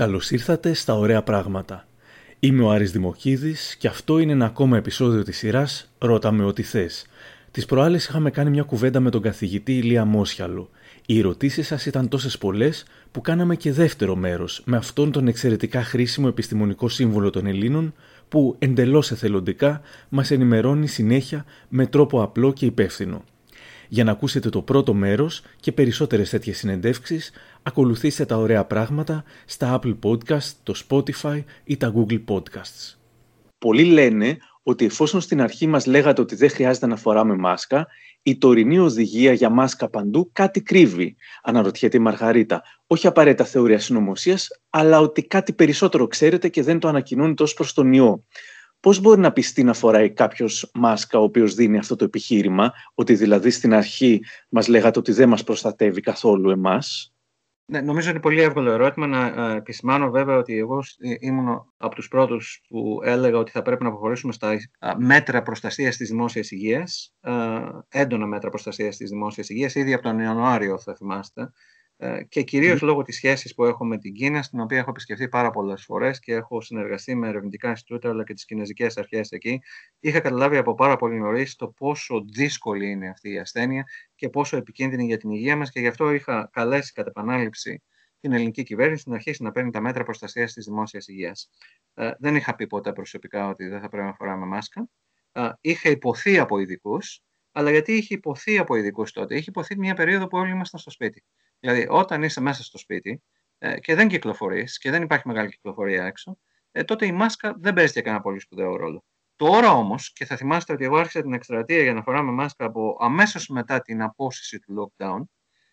Καλώς ήρθατε στα Ωραία Πράγματα. Είμαι ο Άρης Δημοκίδης και αυτό είναι ένα ακόμα επεισόδιο της σειράς «Ρώτα με ό,τι θες». Τις προάλλες είχαμε κάνει μια κουβέντα με τον καθηγητή Ηλία Μόσιαλο. Οι ερωτήσεις σας ήταν τόσες πολλές που κάναμε και δεύτερο μέρος με αυτόν τον εξαιρετικά χρήσιμο επιστημονικό σύμβολο των Ελλήνων που εντελώς εθελοντικά μας ενημερώνει συνέχεια με τρόπο απλό και υπεύθυνο. Για να ακούσετε το πρώτο μέρος και περισσότερες τέτοιες συνεντεύξεις, ακολουθήστε τα ωραία πράγματα στα Apple Podcast, το Spotify ή τα Google Podcasts. Πολλοί λένε ότι εφόσον στην αρχή μας λέγατε ότι δεν χρειάζεται να φοράμε μάσκα, η τωρινή οδηγία για μάσκα παντού κάτι κρύβει, αναρωτιέται η Μαργαρίτα. Όχι απαραίτητα θεωρία συνωμοσίας, αλλά ότι κάτι περισσότερο ξέρετε και δεν το ανακοινώνετε ως προς τον ιό. Πώς μπορεί να πιστεί να φοράει κάποιος μάσκα ο οποίος δίνει αυτό το επιχείρημα, ότι δηλαδή στην αρχή μας λέγατε ότι δεν μας προστατεύει καθόλου εμάς; Ναι, νομίζω είναι πολύ εύκολο ερώτημα να επισημάνω βέβαια ότι εγώ ε, ήμουν από τους πρώτους που έλεγα ότι θα πρέπει να προχωρήσουμε στα μέτρα προστασίας της δημόσιας υγείας, έντονα μέτρα προστασίας της δημόσιας υγείας, ήδη από τον Ιανουάριο θα θυμάστε, ε, και κυρίως mm. λόγω της σχέσης που έχω με την Κίνα, στην οποία έχω επισκεφθεί πάρα πολλές φορές και έχω συνεργαστεί με ερευνητικά Ινστιτούτα αλλά και τις κινέζικες αρχές εκεί, είχα καταλάβει από πάρα πολύ νωρίς το πόσο δύσκολη είναι αυτή η ασθένεια και πόσο επικίνδυνη για την υγεία μας και γι' αυτό είχα καλέσει κατά επανάληψη την ελληνική κυβέρνηση να αρχίσει να παίρνει τα μέτρα προστασίας της δημόσιας υγείας. Ε, δεν είχα πει ποτέ προσωπικά ότι δεν θα πρέπει να φοράμε μάσκα. Ε, είχα υποθεί από ειδικούς, αλλά γιατί είχε υποθεί από ειδικούς τότε; Είχε υποθεί μια περίοδο που όλοι ήμασταν στο σπίτι. Δηλαδή, όταν είσαι μέσα στο σπίτι ε, και δεν κυκλοφορείς και δεν υπάρχει μεγάλη κυκλοφορία έξω, ε, τότε η μάσκα δεν παίζει και κανένα πολύ σπουδαίο ρόλο. Τώρα όμως, και θα θυμάστε ότι εγώ άρχισα την εκστρατεία για να φοράμε μάσκα από αμέσως μετά την απόσυση του lockdown,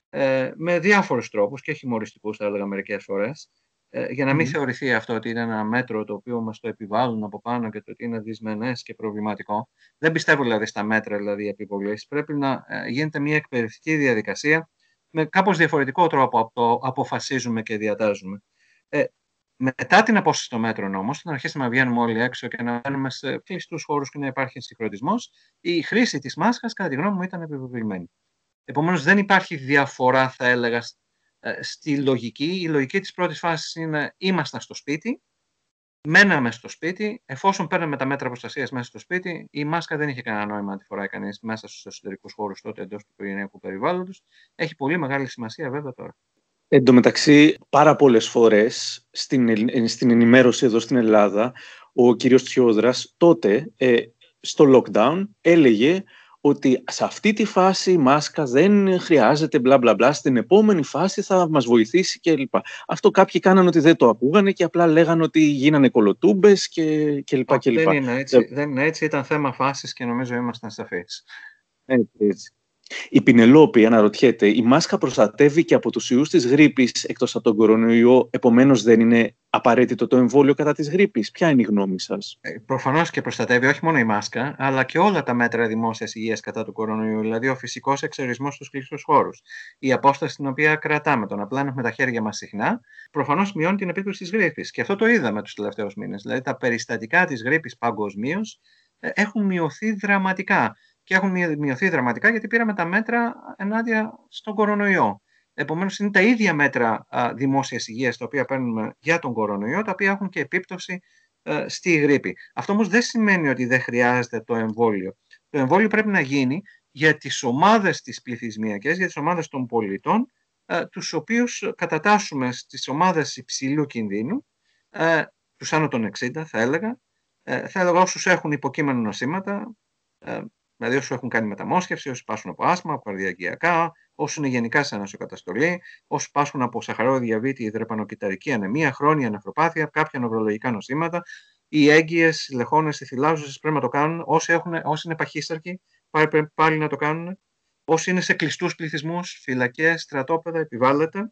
ε, με διάφορους τρόπους και χειμωριστικού, θα έλεγα μερικές φορές, ε, για να μην mm. θεωρηθεί αυτό ότι είναι ένα μέτρο το οποίο μας το επιβάλλουν από πάνω και το ότι είναι δυσμενές και προβληματικό. Δεν πιστεύω δηλαδή στα μέτρα δηλαδή επιβολή. Πρέπει να ε, γίνεται μια εκπαιδευτική διαδικασία με κάπως διαφορετικό τρόπο από το αποφασίζουμε και διατάζουμε. Ε, μετά την απόσταση των μέτρων όμως, να αρχίσουμε να βγαίνουμε όλοι έξω και να μπαίνουμε σε κλειστούς χώρους και να υπάρχει συγχρονισμός, η χρήση της μάσκας, κατά τη γνώμη μου, ήταν επιβεβαιωμένη. Επομένως, δεν υπάρχει διαφορά, θα έλεγα, ε, στη λογική. Η λογική της πρώτης φάσης είναι ήμασταν στο σπίτι, μέναμε στο σπίτι. Εφόσον παίρναμε τα μέτρα προστασίας μέσα στο σπίτι, η μάσκα δεν είχε κανένα νόημα να τη φοράει κανείς μέσα στους εσωτερικούς χώρους τότε εντός του οικογενειακού περιβάλλοντος. Έχει πολύ μεγάλη σημασία βέβαια τώρα. Εν τω μεταξύ, πάρα πολλές φορές στην, στην ενημέρωση εδώ στην Ελλάδα, ο κύριος Τσιόδρας τότε ε, στο lockdown έλεγε ότι σε αυτή τη φάση η μάσκα δεν χρειάζεται μπλα μπλα μπλα, στην επόμενη φάση θα μας βοηθήσει κλπ. Αυτό κάποιοι κάνανε ότι δεν το ακούγανε και απλά λέγανε ότι γίνανε κολοτούμπες και κλπ. Δεν, είναι έτσι, δεν είναι έτσι, ήταν θέμα φάσης και νομίζω ήμασταν σαφείς. Έτσι, έτσι. Η Πινελόπη αναρωτιέται, η μάσκα προστατεύει και από τους ιούς της γρήπης εκτός από τον κορονοϊό, επομένως δεν είναι απαραίτητο το εμβόλιο κατά της γρήπης; Ποια είναι η γνώμη σας; Ε, προφανώς και προστατεύει όχι μόνο η μάσκα, αλλά και όλα τα μέτρα δημόσιας υγείας κατά του κορονοϊού, δηλαδή ο φυσικός εξαιρισμός στους κλειστούς χώρους, η απόσταση την οποία κρατάμε, το να πλάνουμε τα χέρια μας συχνά, προφανώς μειώνει την επίπτωση της γρήπης. Και αυτό το είδαμε τους τελευταίους μήνες. Δηλαδή τα περιστατικά της γρήπης παγκοσμίως ε, έχουν μειωθεί δραματικά και έχουν μειωθεί δραματικά γιατί πήραμε τα μέτρα ενάντια στον κορονοϊό. Επομένως, είναι τα ίδια μέτρα δημόσιας υγείας τα οποία παίρνουμε για τον κορονοϊό, τα οποία έχουν και επίπτωση ε, στη γρήπη. Αυτό όμως δεν σημαίνει ότι δεν χρειάζεται το εμβόλιο. Το εμβόλιο πρέπει να γίνει για τις ομάδες τις πληθυσμιακές, για τις ομάδες των πολιτών, ε, τους οποίους κατατάσσουμε στις ομάδες υψηλού κινδύνου, ε, τους άνω των 60 θα έλεγα, θα έλεγα όσους έχουν υποκείμενα νοσήματα, Δηλαδή όσου έχουν κάνει μεταμόσχευση, όσοι πάσχουν από άσμα, από καρδιακιακά, όσοι είναι γενικά σε ανασοκαταστολή, όσοι πάσχουν από σαχαρό διαβήτη, υδρεπανοκυταρική ανεμία, χρόνια νευροπάθεια, κάποια νευρολογικά νοσήματα, οι έγκυες, οι λεχόνες, οι θυλάζουσες πρέπει να το κάνουν. Όσοι, έχουν, όσοι είναι παχύσαρκοι, πάλι, πάλι να το κάνουν. Όσοι είναι σε κλειστούς πληθυσμούς, φυλακές, στρατόπεδα, επιβάλλεται.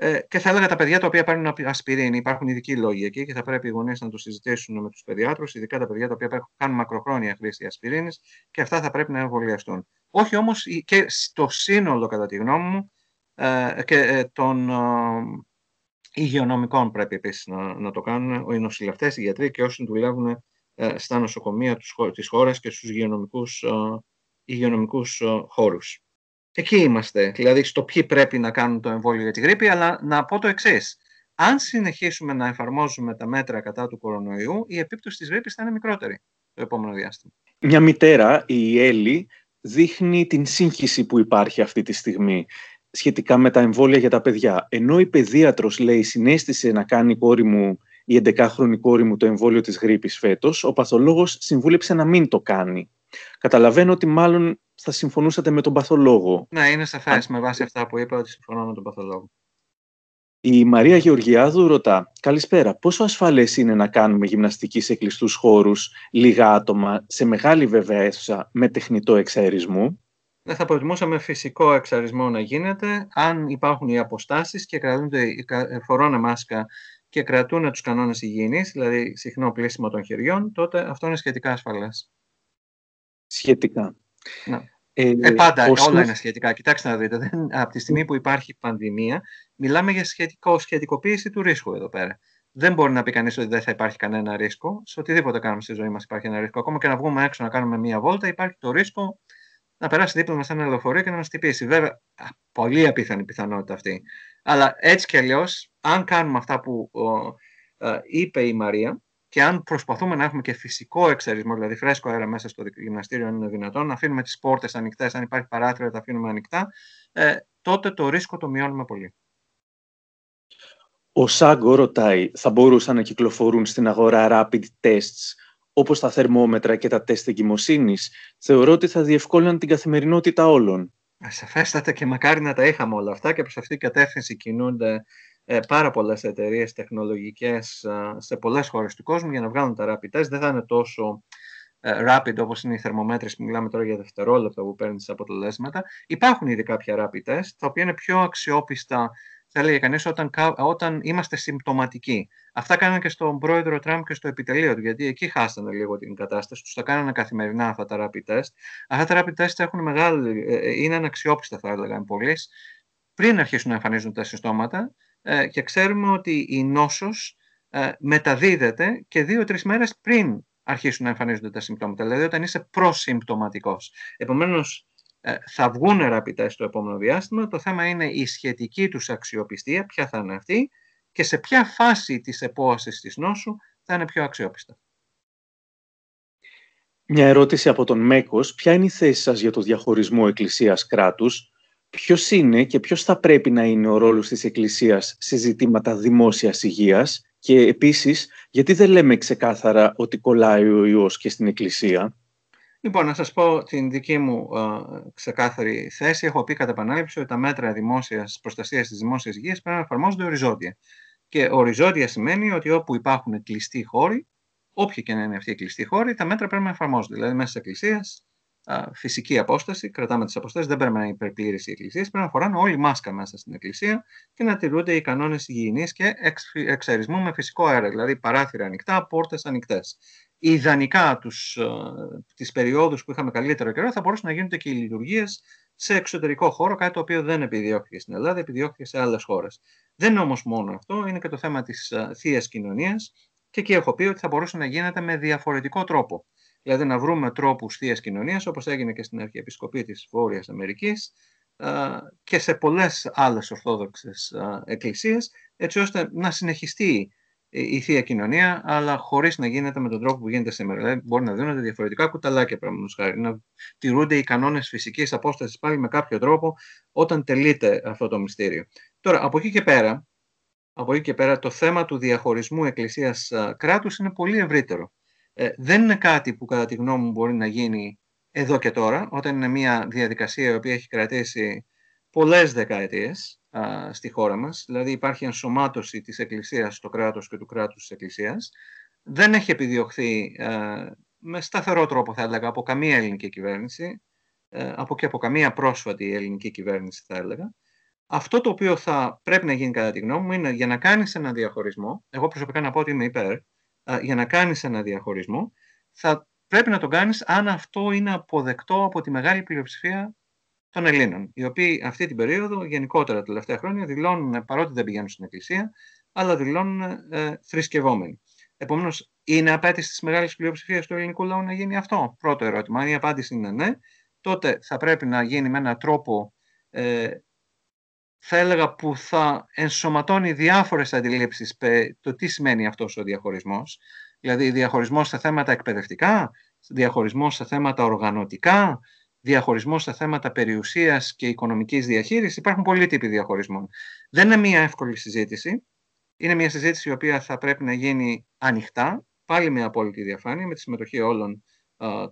Ε, και θα έλεγα τα παιδιά τα οποία παίρνουν ασπιρίνη. Υπάρχουν ειδικοί λόγοι εκεί και θα πρέπει οι γονείς να το συζητήσουν με τους παιδιάτρους, ειδικά τα παιδιά τα οποία κάνουν μακροχρόνια χρήση ασπιρίνης και αυτά θα πρέπει να εμβολιαστούν. Όχι όμως και στο σύνολο, κατά τη γνώμη μου, ε, και ε, των ε, υγειονομικών πρέπει επίσης να, να το κάνουν οι νοσηλευτές, οι γιατροί και όσοι δουλεύουν ε, στα νοσοκομεία της χώρας και στους υγειονομικούς χώρους. Εκεί είμαστε, δηλαδή στο ποιοι πρέπει να κάνουν το εμβόλιο για τη γρήπη, αλλά να πω το εξής. αν συνεχίσουμε να εφαρμόζουμε τα μέτρα κατά του κορονοϊού, η επίπτωση της γρήπης θα είναι μικρότερη το επόμενο διάστημα. Μια μητέρα, η Έλλη, δείχνει την σύγχυση που υπάρχει αυτή τη στιγμή σχετικά με τα εμβόλια για τα παιδιά. Ενώ η παιδίατρος λέει συνέστησε να κάνει η κόρη μου, η 11χρονη κόρη μου το εμβόλιο της γρήπης φέτος, ο παθολόγος συμβούλεψε να μην το κάνει. Καταλαβαίνω ότι μάλλον θα συμφωνούσατε με τον παθολόγο. Ναι, είναι σαφές με βάση αυτά που είπα ότι συμφωνώ με τον παθολόγο. Η Μαρία Γεωργιάδου ρωτά «Καλησπέρα, πόσο ασφαλές είναι να κάνουμε γυμναστική σε κλειστούς χώρους, λίγα άτομα, σε μεγάλη βέβαια αίθουσα, με τεχνητό εξαερισμό» Δεν θα προτιμούσαμε φυσικό εξαρισμό να γίνεται αν υπάρχουν οι αποστάσεις και κρατούνται, φορώνε μάσκα και κρατούν τους κανόνες υγιεινής, δηλαδή συχνό πλήσιμο των χεριών, τότε αυτό είναι σχετικά ασφαλές. Σχετικά. Ναι. Ε, ε, πάντα, όλα είναι σχετικά. Κοιτάξτε να δείτε, δεν, από τη στιγμή που υπάρχει πανδημία, μιλάμε για σχετικό, σχετικοποίηση του ρίσκου εδώ πέρα. Δεν μπορεί να πει κανείς ότι δεν θα υπάρχει κανένα ρίσκο. Σε οτιδήποτε κάνουμε στη ζωή μας υπάρχει ένα ρίσκο. Ακόμα και να βγούμε έξω να κάνουμε μία βόλτα, υπάρχει το ρίσκο να περάσει δίπλα μας ένα λεωφορείο και να μας τυπήσει. Βέβαια, πολύ απίθανη πιθανότητα αυτή. Αλλά έτσι κι αλλιώς, αν κάνουμε αυτά που ε, είπε η Μαρία, και αν προσπαθούμε να έχουμε και φυσικό εξαρισμό, δηλαδή φρέσκο αέρα μέσα στο γυμναστήριο, αν είναι δυνατόν, να αφήνουμε τις πόρτες ανοιχτές, αν υπάρχει παράθυρα, τα αφήνουμε ανοιχτά, ε, τότε το ρίσκο το μειώνουμε πολύ. Ο Σάγκο ρωτάει, θα μπορούσαν να κυκλοφορούν στην αγορά rapid tests όπως τα θερμόμετρα και τα τεστ εγκυμοσύνης; Θεωρώ ότι θα διευκόλυναν την καθημερινότητα όλων. Σαφέστατα και μακάρι να τα είχαμε όλα αυτά και προς αυτή την κατεύθυνση κινούνται ε, πάρα πολλές εταιρείες τεχνολογικές ε, σε πολλές χώρες του κόσμου για να βγάλουν τα rapid test. Δεν θα είναι τόσο ε, rapid όπως είναι οι θερμομέτρες που μιλάμε τώρα για δευτερόλεπτα που παίρνει τις αποτελέσματα. Υπάρχουν ήδη κάποια rapid test τα οποία είναι πιο αξιόπιστα θα έλεγε κανείς όταν, όταν είμαστε συμπτωματικοί. Αυτά κάνανε και στον πρόεδρο Τραμπ και στο επιτελείο του, γιατί εκεί χάσανε λίγο την κατάσταση τους. Τα κάνανε καθημερινά αυτά τα rapid test. Αυτά τα rapid test έχουν μεγάλη, είναι αναξιόπιστα, θα έλεγα, πολύ, πριν αρχίσουν να εμφανίζουν τα συστόματα ε, και ξέρουμε ότι η νόσος ε, μεταδίδεται και δύο-τρεις μέρες πριν αρχίσουν να εμφανίζονται τα συμπτώματα, δηλαδή όταν είσαι προσυμπτωματικός. Επομένως, ε, θα βγουν ραπιτές στο επόμενο διάστημα, το θέμα είναι η σχετική τους αξιοπιστία, ποια θα είναι αυτή και σε ποια φάση της επόασης της νόσου θα είναι πιο αξιόπιστα. Μια ερώτηση από τον Μέκος. Ποια είναι η θέση σας για το διαχωρισμό εκκλησίας-κράτους ποιος είναι και ποιος θα πρέπει να είναι ο ρόλος της Εκκλησίας σε ζητήματα δημόσιας υγείας και επίσης γιατί δεν λέμε ξεκάθαρα ότι κολλάει ο ιός και στην Εκκλησία; Λοιπόν, να σας πω την δική μου ξεκάθαρη θέση. Έχω πει κατά επανάληψη ότι τα μέτρα δημόσιας, προστασίας της δημόσιας υγείας πρέπει να εφαρμόζονται οριζόντια. Και οριζόντια σημαίνει ότι όπου υπάρχουν κλειστοί χώροι, όποια και να είναι αυτή η κλειστή χώρη, τα μέτρα πρέπει να εφαρμόζονται. Δηλαδή, μέσα της Εκκλησία φυσική απόσταση, κρατάμε τις αποστάσεις, δεν πρέπει να είναι υπερπλήρε οι εκκλησίε. Πρέπει να φοράνε όλη μάσκα μέσα στην εκκλησία και να τηρούνται οι κανόνες υγιεινής και εξ, εξαρισμού με φυσικό αέρα, δηλαδή παράθυρα ανοιχτά, πόρτες ανοιχτές. Ιδανικά τις περιόδους που είχαμε καλύτερο καιρό θα μπορούσαν να γίνονται και οι λειτουργίες σε εξωτερικό χώρο, κάτι το οποίο δεν επιδιώχθηκε στην Ελλάδα, επιδιώχθηκε σε άλλες χώρες. Δεν είναι όμως μόνο αυτό, είναι και το θέμα της θείας κοινωνίας και εκεί έχω πει ότι θα μπορούσε να γίνεται με διαφορετικό τρόπο δηλαδή να βρούμε τρόπους θεία κοινωνίας, όπως έγινε και στην Αρχιεπισκοπή της Βόρειας Αμερικής και σε πολλές άλλες ορθόδοξες εκκλησίες, έτσι ώστε να συνεχιστεί η θεία κοινωνία, αλλά χωρίς να γίνεται με τον τρόπο που γίνεται σήμερα. Δηλαδή, μπορεί να δίνονται διαφορετικά κουταλάκια, παραδείγματος χάρη, να τηρούνται οι κανόνες φυσικής απόστασης πάλι με κάποιο τρόπο όταν τελείται αυτό το μυστήριο. Τώρα, από εκεί και πέρα, από εκεί και πέρα το θέμα του διαχωρισμού εκκλησίας-κράτους είναι πολύ ευρύτερο. Ε, δεν είναι κάτι που κατά τη γνώμη μου μπορεί να γίνει εδώ και τώρα, όταν είναι μια διαδικασία η οποία έχει κρατήσει πολλές δεκαετίες α, στη χώρα μας, δηλαδή υπάρχει ενσωμάτωση της Εκκλησίας στο κράτος και του κράτους της Εκκλησίας, δεν έχει επιδιωχθεί με σταθερό τρόπο θα έλεγα από καμία ελληνική κυβέρνηση, ε, από και από καμία πρόσφατη ελληνική κυβέρνηση θα έλεγα. Αυτό το οποίο θα πρέπει να γίνει κατά τη γνώμη μου είναι για να κάνεις ένα διαχωρισμό, εγώ προσωπικά να πω ότι είμαι υπέρ, για να κάνεις ένα διαχωρισμό, θα πρέπει να το κάνεις αν αυτό είναι αποδεκτό από τη μεγάλη πλειοψηφία των Ελλήνων, οι οποίοι αυτή την περίοδο, γενικότερα τα τελευταία χρόνια, δηλώνουν, παρότι δεν πηγαίνουν στην Εκκλησία, αλλά δηλώνουν ε, θρησκευόμενοι. Επομένως, είναι απέτηση της μεγάλης πλειοψηφίας του ελληνικού λαού να γίνει αυτό; Πρώτο ερώτημα. Αν η απάντηση είναι ναι, τότε θα πρέπει να γίνει με έναν τρόπο ε, θα έλεγα που θα ενσωματώνει διάφορες αντιλήψεις το τι σημαίνει αυτός ο διαχωρισμός. Δηλαδή διαχωρισμός σε θέματα εκπαιδευτικά, διαχωρισμός σε θέματα οργανωτικά, διαχωρισμός σε θέματα περιουσίας και οικονομικής διαχείρισης. Υπάρχουν πολλοί τύποι διαχωρισμών. Δεν είναι μια εύκολη συζήτηση. Είναι μια συζήτηση η οποία θα πρέπει να γίνει ανοιχτά, πάλι με απόλυτη διαφάνεια, με τη συμμετοχή όλων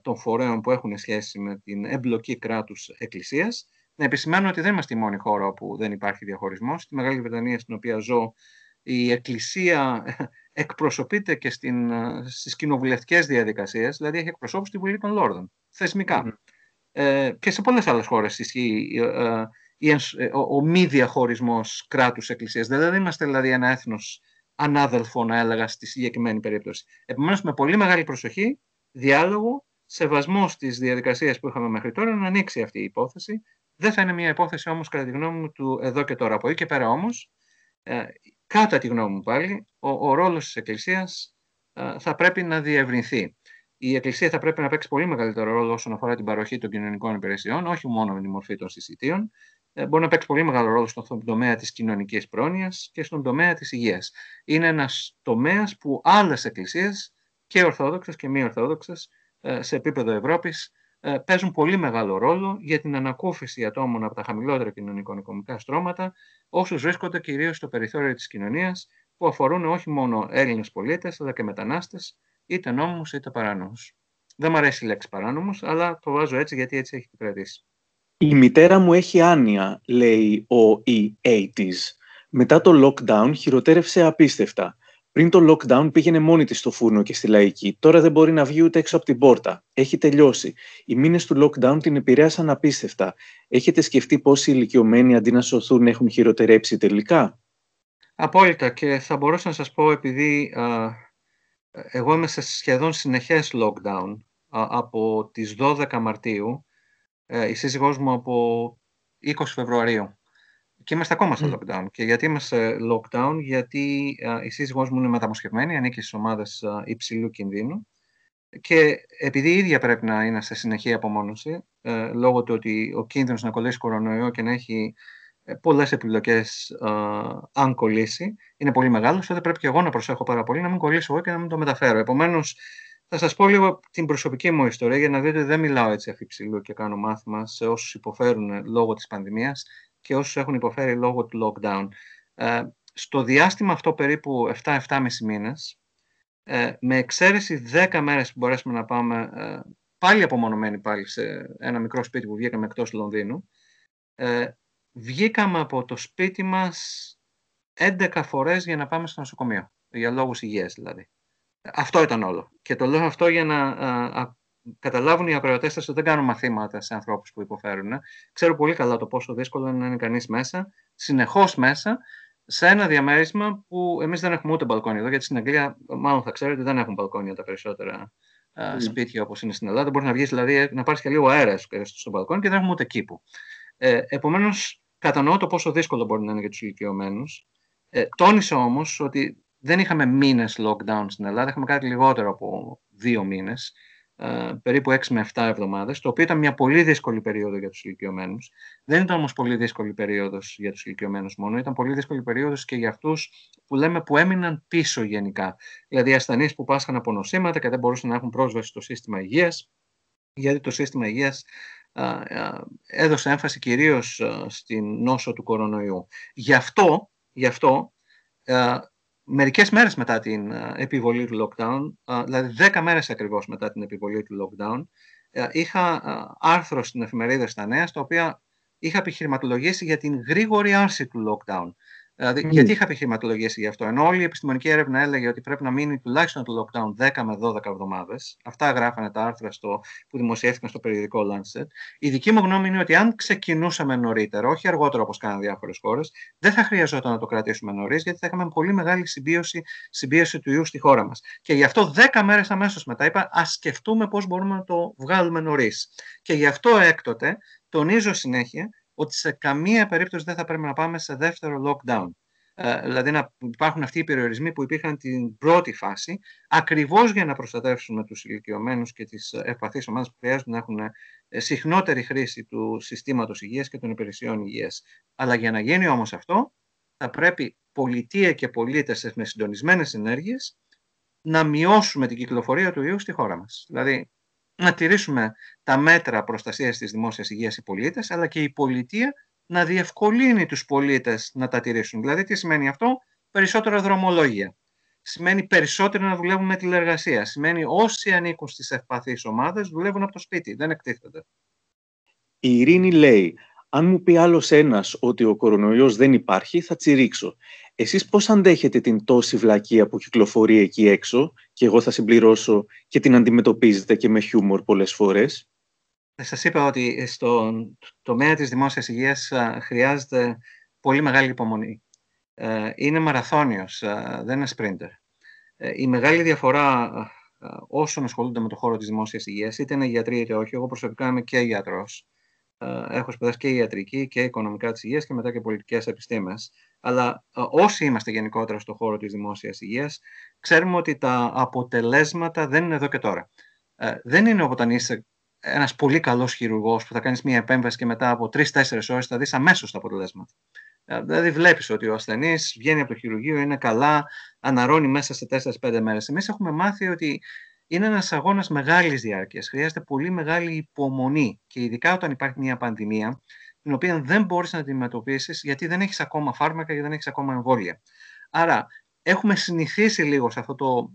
των φορέων που έχουν σχέση με την εμπλοκή κράτους εκκλησίας. Να επισημάνω ότι δεν είμαστε η μόνη χώρα όπου δεν υπάρχει διαχωρισμός. Στη Μεγάλη Βρετανία, στην οποία ζω, η Εκκλησία εκπροσωπείται και στην, στις κοινοβουλευτικές διαδικασίες, δηλαδή έχει εκπροσώπους στη Βουλή των Λόρδων, θεσμικά. Ε, και σε πολλές άλλες χώρες ισχύει ε, ε, ο, ο μη διαχωρισμός κράτους εκκλησίας. Δεν είμαστε δηλαδή ένα έθνος ανάδελφο, να έλεγα, στη συγκεκριμένη περίπτωση. Επομένως, με πολύ μεγάλη προσοχή, διάλογο, σεβασμό στις διαδικασίες που είχαμε μέχρι τώρα, να ανοίξει αυτή η υπόθεση. Δεν θα είναι μια υπόθεση όμως, κατά τη γνώμη μου, του εδώ και τώρα. Από εκεί και πέρα όμως, ε, κατά τη γνώμη μου πάλι, ο, ο ρόλος της Εκκλησίας ε, θα πρέπει να διευρυνθεί. Η Εκκλησία θα πρέπει να παίξει πολύ μεγαλύτερο ρόλο όσον αφορά την παροχή των κοινωνικών υπηρεσιών, όχι μόνο με τη μορφή των συσιτίων. Ε, μπορεί να παίξει πολύ μεγάλο ρόλο στον τομέα της κοινωνικής πρόνοιας και στον τομέα της υγείας. Είναι ένας τομέας που άλλες εκκλησίες, και ορθόδοξες και μη ορθόδοξε, ε, σε επίπεδο Ευρώπης, ε, παίζουν πολύ μεγάλο ρόλο για την ανακούφιση ατόμων από τα χαμηλότερα κοινωνικο-οικονομικά στρώματα, όσους βρίσκονται κυρίως στο περιθώριο της κοινωνίας, που αφορούν όχι μόνο Έλληνες πολίτες, αλλά και μετανάστες, είτε νόμιμους είτε παράνομους. Δεν μου αρέσει η λέξη παράνομου, αλλά το βάζω έτσι γιατί έτσι έχει επικρατήσει. Η μητέρα μου έχει άνοια, λέει ο EA της. Μετά το lockdown χειροτέρευσε απίστευτα. Πριν το lockdown πήγαινε μόνη της στο φούρνο και στη λαϊκή. Τώρα δεν μπορεί να βγει ούτε έξω από την πόρτα. Έχει τελειώσει. Οι μήνες του lockdown την επηρέασαν απίστευτα. Έχετε σκεφτεί πόσοι ηλικιωμένοι αντί να σωθούν έχουν χειροτερέψει τελικά; Απόλυτα και θα μπορούσα να σας πω επειδή εγώ είμαι σε σχεδόν συνεχές lockdown από τις 12 Μαρτίου, ε, η σύζυγός μου από 20 Φεβρουαρίου. Και είμαστε ακόμα στο lockdown. Και γιατί είμαστε lockdown, γιατί η σύζυγός μου είναι μεταμοσχευμένη, ανήκει στις ομάδες υψηλού κινδύνου. Και επειδή η ίδια πρέπει να είναι σε συνεχή απομόνωση, ε, λόγω του ότι ο κίνδυνος να κολλήσει κορονοϊό και να έχει ε, πολλές επιλογέ αν κολλήσει, είναι πολύ μεγάλος, τότε πρέπει και εγώ να προσέχω πάρα πολύ να μην κολλήσω εγώ και να μην το μεταφέρω. Επομένως, θα σας πω λίγο την προσωπική μου ιστορία για να δείτε ότι δεν μιλάω έτσι αφιψηλού και κάνω μάθημα σε όσους υποφέρουν λόγω της πανδημίας και όσους έχουν υποφέρει λόγω του lockdown. Ε, στο διάστημα αυτό περίπου 7-7,5 μήνες, ε, με εξαίρεση 10 μέρες που μπορέσουμε να πάμε ε, πάλι απομονωμένοι πάλι σε ένα μικρό σπίτι που βγήκαμε εκτός Λονδίνου, ε, βγήκαμε από το σπίτι μας 11 φορές για να πάμε στο νοσοκομείο, για λόγους υγείας δηλαδή. Αυτό ήταν όλο. Και το λέω αυτό για να α, καταλάβουν οι ακροατές ότι δεν κάνω μαθήματα σε ανθρώπους που υποφέρουν. Ξέρω πολύ καλά το πόσο δύσκολο είναι να είναι κανείς μέσα, συνεχώς μέσα, σε ένα διαμέρισμα που εμείς δεν έχουμε ούτε μπαλκόνια εδώ, γιατί στην Αγγλία μάλλον θα ξέρετε δεν έχουν μπαλκόνια τα περισσότερα mm. σπίτια όπως είναι στην Ελλάδα. Μπορεί να βγεις δηλαδή να πάρεις και λίγο αέρας στο μπαλκόνι και δεν έχουμε ούτε κήπο. Ε, επομένως, Κατανοώ το πόσο δύσκολο μπορεί να είναι για τους ηλικιωμένους. Ε, τόνισα όμως ότι δεν είχαμε μήνες lockdown στην Ελλάδα, είχαμε κάτι λιγότερο από δύο μήνες, ε, περίπου 6 με 7 εβδομάδες, το οποίο ήταν μια πολύ δύσκολη περίοδο για τους ηλικιωμένους. Δεν ήταν όμως πολύ δύσκολη περίοδος για τους ηλικιωμένους μόνο, ήταν πολύ δύσκολη περίοδος και για αυτούς που λέμε που έμειναν πίσω γενικά. Δηλαδή ασθενείς που πάσχαν από νοσήματα και δεν μπορούσαν να έχουν πρόσβαση στο σύστημα υγείας, γιατί το σύστημα υγείας έδωσε έμφαση κυρίως στην νόσο του κορονοϊού. Γι' αυτό, γι αυτό μερικές μέρες μετά την επιβολή του lockdown, δηλαδή δέκα μέρες ακριβώς μετά την επιβολή του lockdown, είχα άρθρο στην εφημερίδα στα νέα, στο οποίο είχα επιχειρηματολογήσει για την γρήγορη άρση του lockdown. Δηλαδή, mm. Γιατί είχα επιχειρηματολογήσει γι' αυτό. Ενώ όλη η επιστημονική έρευνα έλεγε ότι πρέπει να μείνει τουλάχιστον το lockdown 10 με 12 εβδομάδες. Αυτά γράφανε τα άρθρα στο, που δημοσιεύτηκαν στο περιοδικό Lancet. Η δική μου γνώμη είναι ότι αν ξεκινούσαμε νωρίτερα, όχι αργότερο όπως κάνουν διάφορες χώρες, δεν θα χρειαζόταν να το κρατήσουμε νωρίς, γιατί θα είχαμε πολύ μεγάλη συμπίωση, συμπίωση του ιού στη χώρα μας. Και γι' αυτό 10 μέρες αμέσως μετά είπα ας σκεφτούμε πώς μπορούμε να το βγάλουμε νωρίς. Και γι' αυτό έκτοτε τονίζω συνέχεια ότι σε καμία περίπτωση δεν θα πρέπει να πάμε σε δεύτερο lockdown. Ε, δηλαδή να υπάρχουν αυτοί οι περιορισμοί που υπήρχαν την πρώτη φάση, ακριβώς για να προστατεύσουμε τους ηλικιωμένους και τις ευπαθείς ομάδες που χρειάζονται να έχουν ε, συχνότερη χρήση του συστήματος υγείας και των υπηρεσιών υγείας. Αλλά για να γίνει όμως αυτό, θα πρέπει πολιτεία και πολίτες με συντονισμένες ενέργειες να μειώσουμε την κυκλοφορία του ιού στη χώρα μας. Δηλαδή, να τηρήσουμε τα μέτρα προστασίας της δημόσιας υγείας οι πολίτες, αλλά και η πολιτεία να διευκολύνει τους πολίτες να τα τηρήσουν. Δηλαδή, τι σημαίνει αυτό; Περισσότερα δρομολόγια. Σημαίνει περισσότερο να δουλεύουν με τηλεργασία. Σημαίνει όσοι ανήκουν στις ευπαθείς ομάδες δουλεύουν από το σπίτι, δεν εκτίθενται. Η Ειρήνη λέει, αν μου πει άλλος ένας ότι ο κορονοϊός δεν υπάρχει, θα τσιρίξω. Εσείς πώς αντέχετε την τόση βλακεία που κυκλοφορεί εκεί έξω και εγώ θα συμπληρώσω και την αντιμετωπίζετε και με χιούμορ πολλές φορές; Σας είπα ότι στον τομέα της δημόσιας υγείας χρειάζεται πολύ μεγάλη υπομονή. Ε, είναι μαραθώνιος, δεν είναι σπρίντερ. Ε, η μεγάλη διαφορά όσων ασχολούνται με το χώρο της δημόσιας υγείας, είτε είναι γιατροί είτε όχι, εγώ προσωπικά είμαι και γιατρός, έχω σπουδάσει και ιατρική και οικονομικά της υγείας και μετά και πολιτικές επιστήμες. Αλλά όσοι είμαστε γενικότερα στον χώρο της δημόσιας υγείας, ξέρουμε ότι τα αποτελέσματα δεν είναι εδώ και τώρα. Ε, δεν είναι όταν είσαι ένας πολύ καλός χειρουργός που θα κάνεις μια επέμβαση και μετά από τρει-τέσσερι ώρες θα δεις αμέσως τα αποτελέσματα. Ε, δηλαδή βλέπεις ότι ο ασθενής βγαίνει από το χειρουργείο, είναι καλά, αναρώνει μέσα σε 4-5 μέρες. Εμείς έχουμε μάθει ότι είναι ένας αγώνας μεγάλης διάρκειας. Χρειάζεται πολύ μεγάλη υπομονή και ειδικά όταν υπάρχει μια πανδημία, την οποία δεν μπορείς να αντιμετωπίσεις γιατί δεν έχεις ακόμα φάρμακα και δεν έχεις ακόμα εμβόλια. Άρα έχουμε συνηθίσει λίγο σε αυτό το,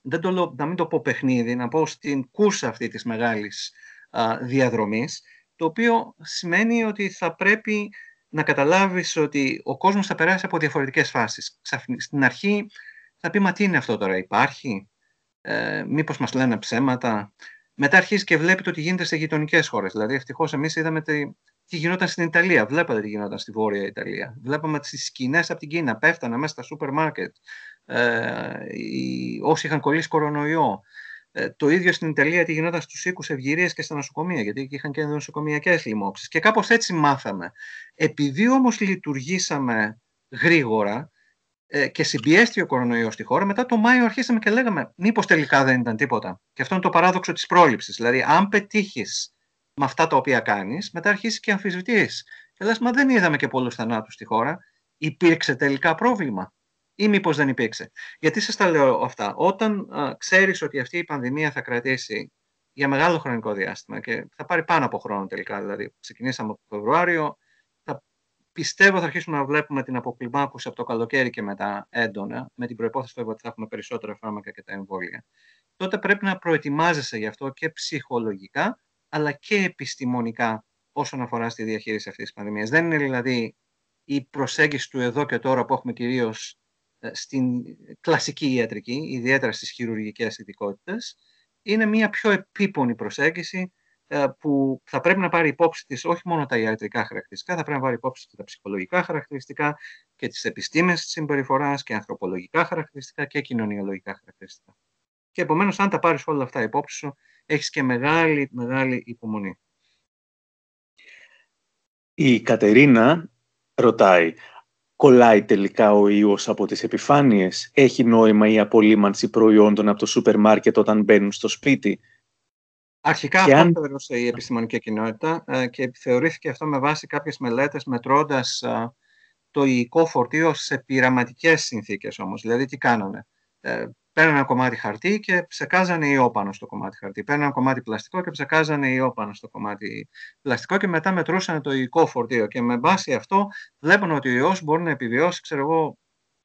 δεν το, να μην το πω παιχνίδι, να πω στην κούρσα αυτή της μεγάλης α, διαδρομής, το οποίο σημαίνει ότι θα πρέπει να καταλάβεις ότι ο κόσμος θα περάσει από διαφορετικές φάσεις. Στην αρχή θα πει, μα τι είναι αυτό τώρα, υπάρχει, ε, μήπως μας λένε ψέματα. Μετά αρχίζει και βλέπει το τι γίνεται σε γειτονικές χώρες. Δηλαδή, ευτυχώς εμείς είδαμε τι, τι γινόταν στην Ιταλία. Βλέπατε τι γινόταν στη Βόρεια Ιταλία. Βλέπαμε τις σκηνές από την Κίνα. Πέφτανε μέσα στα σούπερ μάρκετ. Ε, όσοι είχαν κολλήσει κορονοϊό. Ε, το ίδιο στην Ιταλία τι γινόταν στους οίκους ευγυρία και στα νοσοκομεία, γιατί εκεί είχαν και νοσοκομιακές λοιμώξεις. Και κάπως έτσι μάθαμε. Επειδή όμως λειτουργήσαμε γρήγορα, ε, και συμπιέστηκε ο κορονοϊός στη χώρα, μετά το Μάιο αρχίσαμε και λέγαμε μήπως τελικά δεν ήταν τίποτα. Και αυτό είναι το παράδοξο της πρόληψης. Δηλαδή, αν πετύχεις με αυτά τα οποία κάνεις, μετά αρχίσεις και αμφισβητείς. Και λες, μα δεν είδαμε και πολλούς θανάτους στη χώρα. Υπήρξε τελικά πρόβλημα, ή μήπως δεν υπήρξε. Γιατί σας τα λέω αυτά. Όταν ξέρεις ότι αυτή η πανδημία θα κρατήσει για μεγάλο χρονικό διάστημα και θα πάρει πάνω από χρόνο τελικά, δηλαδή ξεκινήσαμε από το Φεβρουάριο, Πιστεύω θα αρχίσουμε να βλέπουμε την αποκλιμάκωση από το καλοκαίρι και μετά έντονα, με την προπόθεση ότι θα έχουμε περισσότερα φάρμακα και τα εμβόλια. Τότε πρέπει να προετοιμάζεσαι γι' αυτό και ψυχολογικά, αλλά και επιστημονικά όσον αφορά στη διαχείριση αυτής της πανδημίας. Δεν είναι δηλαδή η προσέγγιση του εδώ και τώρα που έχουμε κυρίως ε, στην κλασική ιατρική, ιδιαίτερα στις χειρουργικές ειδικότητες. Είναι μια πιο επίπονη προσέγγιση ε, που θα πρέπει να πάρει υπόψη της όχι μόνο τα ιατρικά χαρακτηριστικά, θα πρέπει να πάρει υπόψη και τα ψυχολογικά χαρακτηριστικά και τις επιστήμες της συμπεριφοράς και ανθρωπολογικά χαρακτηριστικά και κοινωνιολογικά χαρακτηριστικά. Και επομένως, αν τα πάρεις όλα αυτά υπόψη σου, έχεις και μεγάλη, μεγάλη υπομονή. Η Κατερίνα ρωτάει, κολλάει τελικά ο ιός από τις επιφάνειες, έχει νόημα η απολύμανση προϊόντων από το σούπερ μάρκετ όταν μπαίνουν στο σπίτι, Αρχικά αυτό αν... θεωρούσε η επιστημονική κοινότητα ε, και θεωρήθηκε αυτό με βάση κάποιες μελέτες μετρώντας ε, το υλικό φορτίο σε πειραματικές συνθήκες όμως. Δηλαδή τι κάνανε; Ε, παίρνανε ένα κομμάτι χαρτί και ψεκάζανε ιό πάνω στο κομμάτι χαρτί. Παίρνανε ένα κομμάτι πλαστικό και ψεκάζανε ιό πάνω στο κομμάτι πλαστικό και μετά μετρούσαν το υλικό φορτίο. Και με βάση αυτό βλέπουν ότι ο ιός μπορεί να επιβιώσει, ξέρω εγώ, το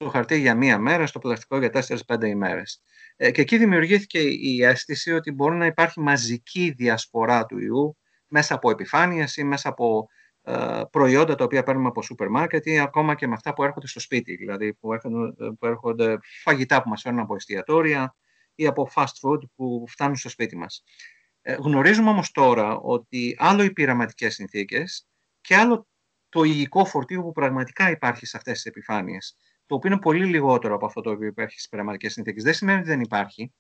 χαρτί για μία μέρα, στο πλαστικό για 4-5 ημέρες. Ε, και εκεί δημιουργήθηκε η αίσθηση ότι μπορεί να υπάρχει μαζική διασπορά του ιού μέσα από επιφάνειες ή μέσα από ε, προϊόντα τα οποία παίρνουμε από σούπερ μάρκετ ή ακόμα και με αυτά που έρχονται στο σπίτι, δηλαδή που έρχονται, που έρχονται φαγητά που μας φέρνουν από εστιατόρια ή από fast food που φτάνουν στο σπίτι μας. Ε, γνωρίζουμε όμως τώρα ότι άλλο οι πειραματικές συνθήκες και άλλο το υλικό φορτίο που πραγματικά υπάρχει σε αυτές τις επιφάνειες το οποίο είναι πολύ λιγότερο από αυτό το οποίο υπάρχει στις πραγματικέ συνθήκες. Δεν σημαίνει ότι δεν υπάρχει.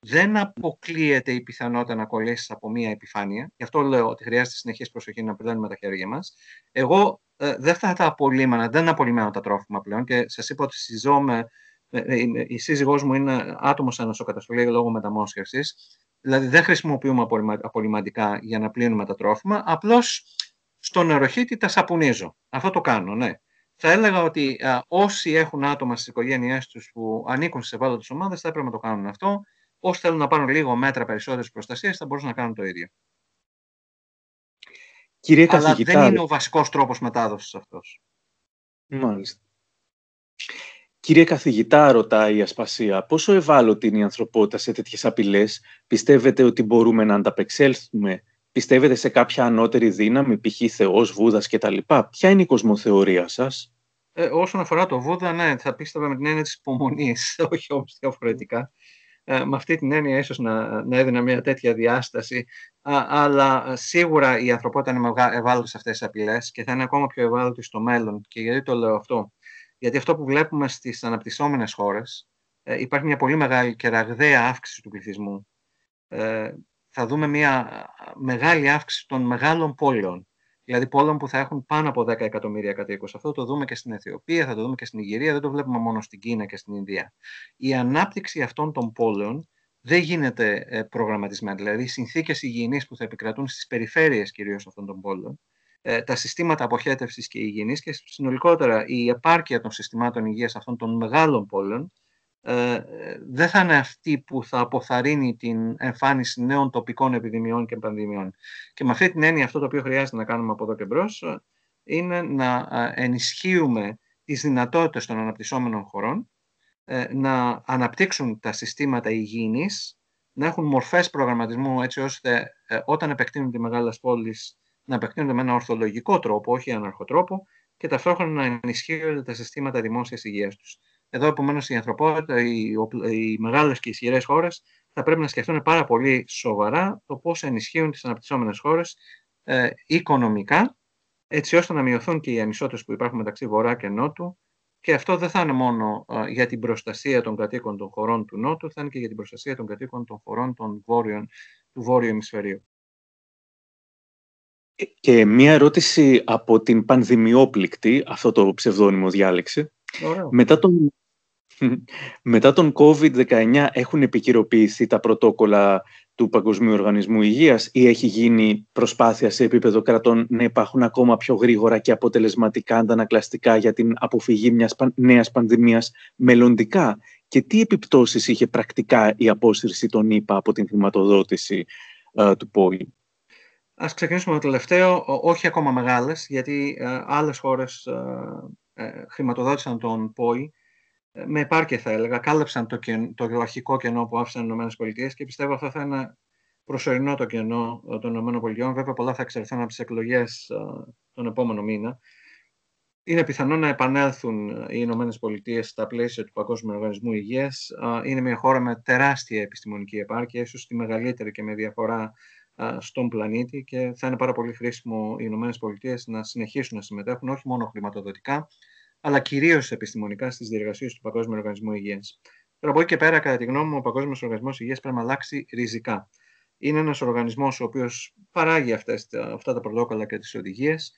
δεν αποκλείεται η πιθανότητα να κολλήσεις από μία επιφάνεια. Γι' αυτό λέω ότι χρειάζεται συνεχής προσοχή να πηγαίνουμε τα χέρια μας. Εγώ ε, δεν θα τα απολύμανα, δεν απολυμμένω τα τρόφιμα πλέον και σας είπα ότι συζώ με. Ε, ε, η σύζυγός μου είναι άτομος σε νοσοκαταστολή λόγω μεταμόσχευσης. Δηλαδή δεν χρησιμοποιούμε απολυμαντικά για να πλύνουμε τα τρόφιμα. Απλώς στο νεροχύτη τα σαπουνίζω. Αυτό το κάνω, ναι. Θα έλεγα ότι α, όσοι έχουν άτομα στις οικογένειές τους που ανήκουν στις ευάλωτες ομάδες θα έπρεπε να το κάνουν αυτό. Όσοι θέλουν να πάρουν λίγο μέτρα περισσότερης προστασίας θα μπορούσαν να κάνουν το ίδιο. Κύριε Αλλά καθηγητά... δεν είναι ο βασικός τρόπος μετάδοσης αυτός. Μάλιστα. Κύριε καθηγητά, ρωτάει η Ασπασία, πόσο ευάλωτη είναι η ανθρωπότητα σε τέτοιες απειλές, πιστεύετε ότι μπορούμε να ανταπεξέλθουμε, πιστεύετε σε κάποια ανώτερη δύναμη, π.χ. Θεός, Βούδας κτλ. Ποια είναι η κοσμοθεωρία σας; Ε, όσον αφορά το Βούδα, ναι, θα πίστευα με την έννοια της υπομονής, όχι όμως διαφορετικά. Ε, με αυτή την έννοια ίσως να, να έδινα μια τέτοια διάσταση. Α, αλλά σίγουρα η ανθρωπότητα είναι ευάλωτη σε αυτές τις απειλές και θα είναι ακόμα πιο ευάλωτη στο μέλλον. Και γιατί το λέω αυτό; Γιατί αυτό που βλέπουμε στις αναπτυσσόμενες χώρες ε, υπάρχει μια πολύ μεγάλη και ραγδαία αύξηση του πληθυσμού. Ε, θα δούμε μια μεγάλη αύξηση των μεγάλων πόλεων δηλαδή πόλεων που θα έχουν πάνω από 10 εκατομμύρια κατοίκους. Αυτό το δούμε και στην Αιθιοπία, θα το δούμε και στην Ιγυρία, δεν το βλέπουμε μόνο στην Κίνα και στην Ινδία. Η ανάπτυξη αυτών των πόλεων δεν γίνεται ε, προγραμματισμένη. Δηλαδή, οι συνθήκες υγιεινής που θα επικρατούν στις περιφέρειες κυρίως αυτών των πόλεων, ε, τα συστήματα αποχέτευσης και υγιεινής και συνολικότερα η επάρκεια των συστημάτων υγείας αυτών των μεγάλων πόλεων ε, δεν θα είναι αυτή που θα αποθαρρύνει την εμφάνιση νέων τοπικών επιδημιών και πανδημιών. Και με αυτή την έννοια αυτό το οποίο χρειάζεται να κάνουμε από εδώ και μπρος ε, είναι να ε, ενισχύουμε τις δυνατότητες των αναπτυσσόμενων χωρών να αναπτύξουν τα συστήματα υγιεινής, να έχουν μορφές προγραμματισμού έτσι ώστε όταν επεκτείνουν οι μεγάλες πόλεις να επεκτείνονται με ένα ορθολογικό τρόπο, όχι αναρχοτρόπο, και ταυτόχρονα να ενισχύονται τα συστήματα δημόσιας υγείας τους. Εδώ, επομένως, η ανθρωπότητα, οι, οι μεγάλες και ισχυρές χώρες θα πρέπει να σκεφτούν πάρα πολύ σοβαρά το πώς ενισχύουν τις αναπτυσσόμενες χώρες ε, οικονομικά, έτσι ώστε να μειωθούν και οι ανισότητες που υπάρχουν μεταξύ Βορρά και Νότου. Και αυτό δεν θα είναι μόνο ε, για την προστασία των κατοίκων των χωρών του Νότου, θα είναι και για την προστασία των κατοίκων των χωρών των βόρειων, του Βόρειου Ημισφαιρίου. Και μία ερώτηση από την πανδημιόπληκτη, αυτό το ψευδόνυμο διάλεξη. Μετά τον, μετά τον COVID-19 έχουν επικυροποιηθεί τα πρωτόκολλα του Παγκοσμίου Οργανισμού Υγείας ή έχει γίνει προσπάθεια σε επίπεδο κρατών να υπάρχουν ακόμα πιο γρήγορα και αποτελεσματικά αντανακλαστικά για την αποφυγή μιας νέας πανδημίας μελλοντικά; Και τι επιπτώσεις είχε πρακτικά η απόσυρση των ΗΠΑ από την χρηματοδότηση uh, του ΠΟΗ; Ας ξεκινήσουμε με το τελευταίο, όχι ακόμα μεγάλες, γιατί uh, άλλες χώρες uh, χρηματοδότησαν τον ΠΟΗ ε, με επάρκεια θα έλεγα, κάλεψαν το, το αρχικό κενό που άφησαν οι ΗΠΑ και πιστεύω αυτό θα είναι προσωρινό το κενό ε, των ΗΠΑ. Βέβαια, πολλά θα εξερθούν από τις εκλογές ε, τον επόμενο μήνα. Είναι πιθανό να επανέλθουν οι Ηνωμένες Πολιτείες στα πλαίσια του Παγκόσμιου Οργανισμού Υγείας. Είναι μια χώρα με τεράστια επιστημονική επάρκεια, ίσως τη μεγαλύτερη και με διαφορά στον πλανήτη και θα είναι πάρα πολύ χρήσιμο οι Ηνωμένες Πολιτείες να συνεχίσουν να συμμετέχουν όχι μόνο χρηματοδοτικά, αλλά κυρίως επιστημονικά στις διεργασίες του Παγκόσμιου Οργανισμού Υγείας. Τώρα από εκεί και πέρα, κατά τη γνώμη μου, ο Παγκόσμιος Οργανισμός Υγείας πρέπει να αλλάξει ριζικά. Είναι ένας οργανισμός ο οποίος παράγει αυτές, αυτά τα πρωτόκολλα και τις οδηγίες.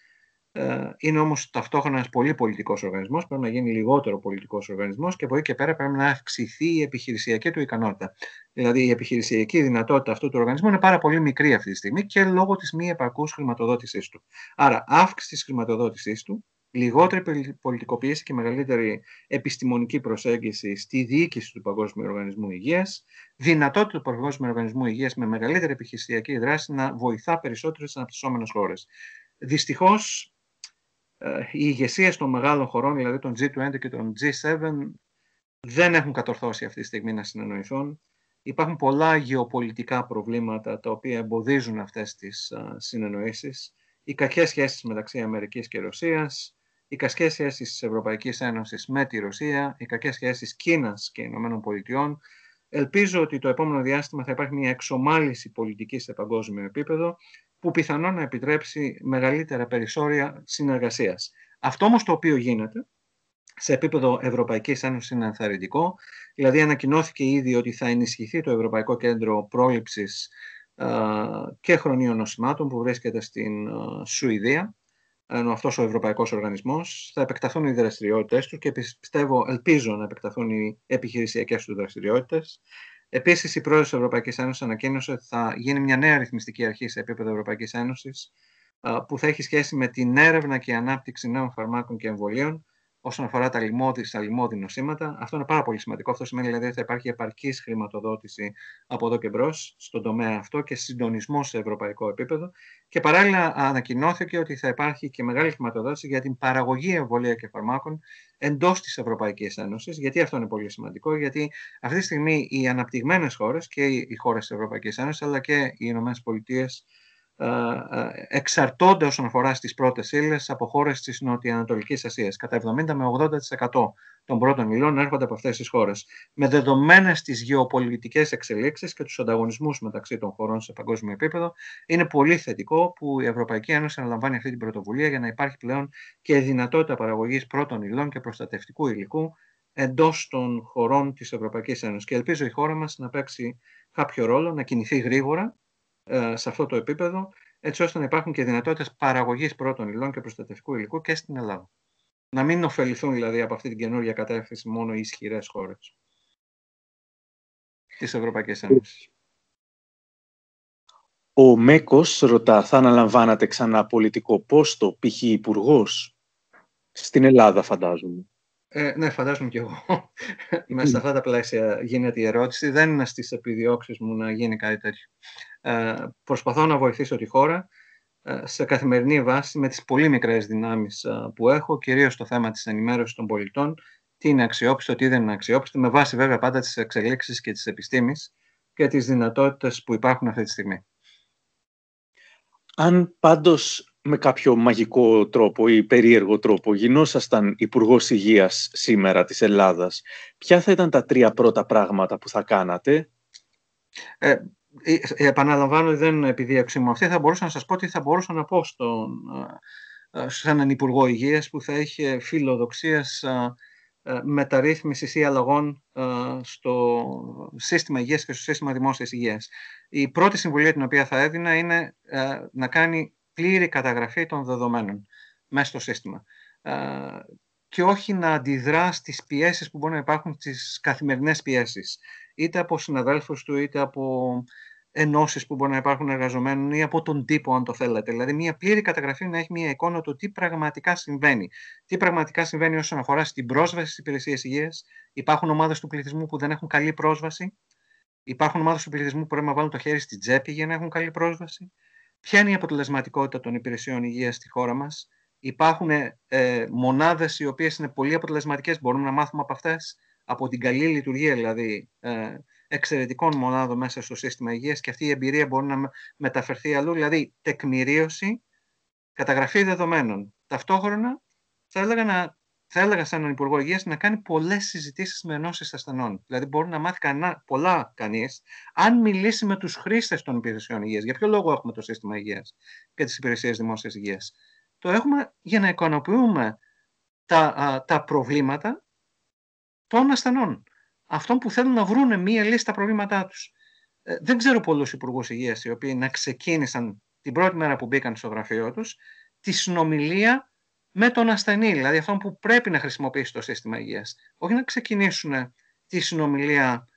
Ε, είναι όμως ταυτόχρονα ένας πολύ πολιτικός οργανισμός. Πρέπει να γίνει λιγότερο πολιτικός οργανισμός και από εκεί και πέρα πρέπει να αυξηθεί η επιχειρησιακή του ικανότητα. Δηλαδή, η επιχειρησιακή δυνατότητα αυτού του οργανισμού είναι πάρα πολύ μικρή αυτή τη στιγμή και λόγω της μη επαρκούς χρηματοδότησής του. Άρα, αύξηση της χρηματοδότησής του λιγότερη πολιτικοποίηση και μεγαλύτερη επιστημονική προσέγγιση στη διοίκηση του Παγκόσμιου Οργανισμού Υγείας, δυνατότητα του Παγκόσμιου Οργανισμού Υγείας με μεγαλύτερη επιχειρησιακή δράση να βοηθά περισσότερες τι αναπτυσσόμενες χώρες. Δυστυχώς, ε, οι ηγεσίες των μεγάλων χωρών, δηλαδή των G20 και των G7, δεν έχουν κατορθώσει αυτή τη στιγμή να συνεννοηθούν. Υπάρχουν πολλά γεωπολιτικά προβλήματα τα οποία εμποδίζουν αυτές τις συνεννοήσεις. Οι κακές σχέσεις μεταξύ Αμερικής και Ρωσίας, οι κακέ σχέσεις της Ευρωπαϊκής Ένωσης με τη Ρωσία, οι κακές σχέσεις Κίνας και Ηνωμένων Πολιτειών. Ελπίζω ότι το επόμενο διάστημα θα υπάρχει μια εξομάλυση πολιτικής σε παγκόσμιο επίπεδο, που πιθανόν να επιτρέψει μεγαλύτερα περισσόρια συνεργασίας. Αυτό όμως το οποίο γίνεται, σε επίπεδο Ευρωπαϊκής Ένωσης είναι ενθαρρυντικό. Δηλαδή, ανακοινώθηκε ήδη ότι θα ενισχυθεί το Ευρωπαϊκό Κέντρο Πρόληψης και Χρονίων Νοσημάτων που βρίσκεται στην Σουηδία ενώ αυτός ο ευρωπαϊκός οργανισμός, θα επεκταθούν οι δραστηριότητες του και πιστεύω, ελπίζω να επεκταθούν οι επιχειρησιακές του δραστηριότητες. Επίσης, η πρόεδρος της Ευρωπαϊκής Ένωσης ανακοίνωσε ότι θα γίνει μια νέα ρυθμιστική αρχή σε επίπεδο Ευρωπαϊκής Ένωσης που θα έχει σχέση με την έρευνα και ανάπτυξη νέων φαρμάκων και εμβολίων όσον αφορά τα λοιμώδη, στα λοιμώδη νοσήματα. Αυτό είναι πάρα πολύ σημαντικό. Αυτό σημαίνει δηλαδή ότι θα υπάρχει επαρκής χρηματοδότηση από εδώ και μπρος στον τομέα αυτό και συντονισμός σε ευρωπαϊκό επίπεδο. Και παράλληλα ανακοινώθηκε ότι θα υπάρχει και μεγάλη χρηματοδότηση για την παραγωγή εμβολία και φαρμάκων εντός της Ευρωπαϊκής Ένωσης. Γιατί αυτό είναι πολύ σημαντικό, γιατί αυτή τη στιγμή οι αναπτυγμένες χώρες και οι χώρες της Ευρωπαϊκής Ένωσης αλλά και οι Ηνωμένες Πολιτείες ε, ε, εξαρτώνται όσον αφορά στις πρώτες ύλες από χώρες της Νοτιοανατολικής Ασίας. Κατά 70 με 80% των πρώτων υλών έρχονται από αυτές τις χώρες. Με δεδομένες τις γεωπολιτικές εξελίξεις και τους ανταγωνισμούς μεταξύ των χωρών σε παγκόσμιο επίπεδο, είναι πολύ θετικό που η Ευρωπαϊκή Ένωση αναλαμβάνει αυτή την πρωτοβουλία για να υπάρχει πλέον και δυνατότητα παραγωγής πρώτων υλών και προστατευτικού υλικού εντός των χωρών της Ευρωπαϊκής Ένωσης. Και ελπίζω η χώρα μας να παίξει κάποιο ρόλο, να κινηθεί γρήγορα ε, σε αυτό το επίπεδο, έτσι ώστε να υπάρχουν και δυνατότητες παραγωγής πρώτων υλών και προστατευτικού υλικού και στην Ελλάδα. Να μην ωφεληθούν δηλαδή από αυτή την καινούργια κατεύθυνση μόνο οι ισχυρές χώρες της Ευρωπαϊκής Ένωσης. Ο Μέκος ρωτά, θα αναλαμβάνατε ξανά πολιτικό πόστο, π.χ. υπουργός, στην Ελλάδα φαντάζομαι. Ε, ναι, φαντάζομαι κι εγώ. Μέσα σε αυτά τα πλαίσια γίνεται η ερώτηση. Δεν είναι στις επιδιώξεις μου να γίνει κάτι τέτοιο. Ε, προσπαθώ να βοηθήσω τη χώρα ε, σε καθημερινή βάση με τις πολύ μικρές δυνάμεις ε, που έχω, κυρίως στο θέμα της ενημέρωσης των πολιτών, τι είναι αξιόπιστο, τι δεν είναι αξιόπιστο, με βάση βέβαια πάντα τις εξελίξεις και τις επιστήμης και τις δυνατότητες που υπάρχουν αυτή τη στιγμή. Αν πάντως με κάποιο μαγικό τρόπο ή περίεργο τρόπο γινόσασταν υπουργός Υγείας σήμερα της Ελλάδας, ποια θα ήταν τα τρία πρώτα πράγματα που θα κάνατε; Ε, ε, ε επαναλαμβάνω, δεν επειδή μου αυτή, θα μπορούσα να σας πω τι θα μπορούσα να πω στον, ε, σε έναν Υπουργό Υγείας που θα είχε φιλοδοξίες μεταρρύθμισης ή αλλαγών στο σύστημα υγείας και στο σύστημα δημόσιας υγείας. Η πρώτη συμβουλή την οποία θα έδινα είναι να κάνει πλήρη καταγραφή των δεδομένων μέσα στο σύστημα και όχι να αντιδρά στις πιέσεις που μπορεί να υπάρχουν στις καθημερινές πιέσεις είτε από συναδέλφους του είτε από ενώσεις που μπορεί να υπάρχουν εργαζομένων ή από τον τύπο αν το θέλετε. Δηλαδή μια πλήρη καταγραφή να έχει μια εικόνα του τι πραγματικά συμβαίνει. Τι πραγματικά συμβαίνει όσον αφορά στην πρόσβαση στις υπηρεσίες υγείας. Υπάρχουν ομάδες του πληθυσμού που δεν έχουν καλή πρόσβαση. Υπάρχουν ομάδες του πληθυσμού που πρέπει να βάλουν το χέρι στην τσέπη για να έχουν καλή πρόσβαση. Ποια είναι η αποτελεσματικότητα των υπηρεσιών υγείας στη χώρα μας; Υπάρχουν ε, μονάδες οι οποίες είναι πολύ αποτελεσματικές, μπορούμε να μάθουμε από αυτές, από την καλή λειτουργία δηλαδή ε, εξαιρετικών μονάδων μέσα στο σύστημα υγείας και αυτή η εμπειρία μπορεί να μεταφερθεί αλλού, δηλαδή τεκμηρίωση, καταγραφή δεδομένων. Ταυτόχρονα θα έλεγα να θα έλεγα σαν έναν Υπουργό Υγείας να κάνει πολλές συζητήσεις με ενώσεις ασθενών. Δηλαδή, μπορεί να μάθει κανά, πολλά κανείς αν μιλήσει με τους χρήστες των υπηρεσιών υγείας. Για ποιο λόγο έχουμε το σύστημα υγείας και τις υπηρεσίες δημόσιας υγείας; Το έχουμε για να εικονοποιούμε τα, τα προβλήματα των ασθενών. Αυτών που θέλουν να βρουν μία λύση στα προβλήματά τους. Ε, δεν ξέρω πολλούς υπουργούς υγείας οι οποίοι να ξεκίνησαν την πρώτη μέρα που μπήκαν στο γραφείο τους τη συνομιλία με τον ασθενή, δηλαδή αυτόν που πρέπει να χρησιμοποιήσει το σύστημα υγείας. Όχι να ξεκινήσουν τη συνομιλία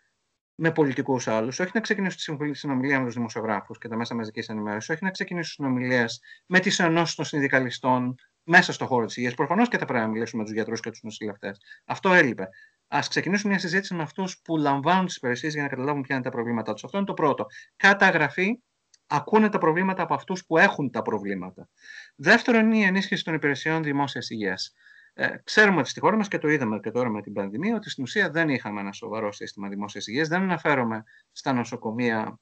με πολιτικούς άλλους, όχι να ξεκινήσουν τη συνομιλία με τους δημοσιογράφους και τα μέσα μαζικής ενημέρωσης, όχι να ξεκινήσουν συνομιλίες με τις ενώσεις των συνδικαλιστών μέσα στον χώρο της υγείας. Προφανώς και θα πρέπει να μιλήσουμε με τους γιατρούς και τους νοσηλευτές. Αυτό έλειπε. Α ξεκινήσουμε μια συζήτηση με αυτούς που λαμβάνουν τις υπηρεσίες για να καταλάβουν ποια είναι τα προβλήματά τους. Αυτό είναι το πρώτο. Καταγραφή ακούνε τα προβλήματα από αυτούς που έχουν τα προβλήματα. Δεύτερον είναι η ενίσχυση των υπηρεσιών δημόσιας υγείας. Ε, ξέρουμε ότι στη χώρα μας και το είδαμε και τώρα με την πανδημία ότι στην ουσία δεν είχαμε ένα σοβαρό σύστημα δημόσιας υγείας. Δεν αναφέρομαι στα νοσοκομεία,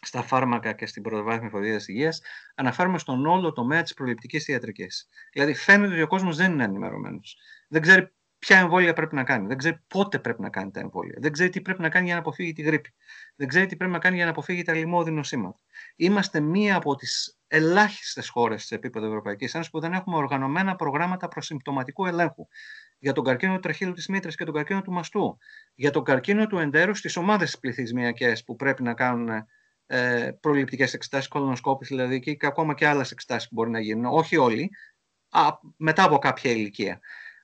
στα φάρμακα και στην πρωτοβάθμια φροντίδα υγείας. Αναφέρομαι στον όλο τομέα της προληπτικής ιατρικής. Δηλαδή, φαίνεται ότι ο κόσμος δεν είναι ενημερωμένος. Δεν ξέρει ποια εμβόλια πρέπει να κάνει. Δεν ξέρει πότε πρέπει να κάνει τα εμβόλια. Δεν ξέρει τι πρέπει να κάνει για να αποφύγει τη γρήπη. Δεν ξέρει τι πρέπει να κάνει για να αποφύγει τα λοιμώδη νοσήματα. Είμαστε μία από τις ελάχιστες χώρες σε επίπεδο Ευρωπαϊκής Ένωσης που δεν έχουμε οργανωμένα προγράμματα προσυμπτωματικού ελέγχου. για τον καρκίνο του τραχύλου της μήτρας και τον καρκίνο του μαστού, για τον καρκίνο του εντέρους στις ομάδες πληθυσμιακές που πρέπει να κάνουν ε, προληπτικές εξετάσεις, κολονοσκόπης δηλαδή και, και ακόμα και άλλες εξετάσεις που μπορεί να γίνουν, όχι όλοι, α, μετά από κάποια ηλικία.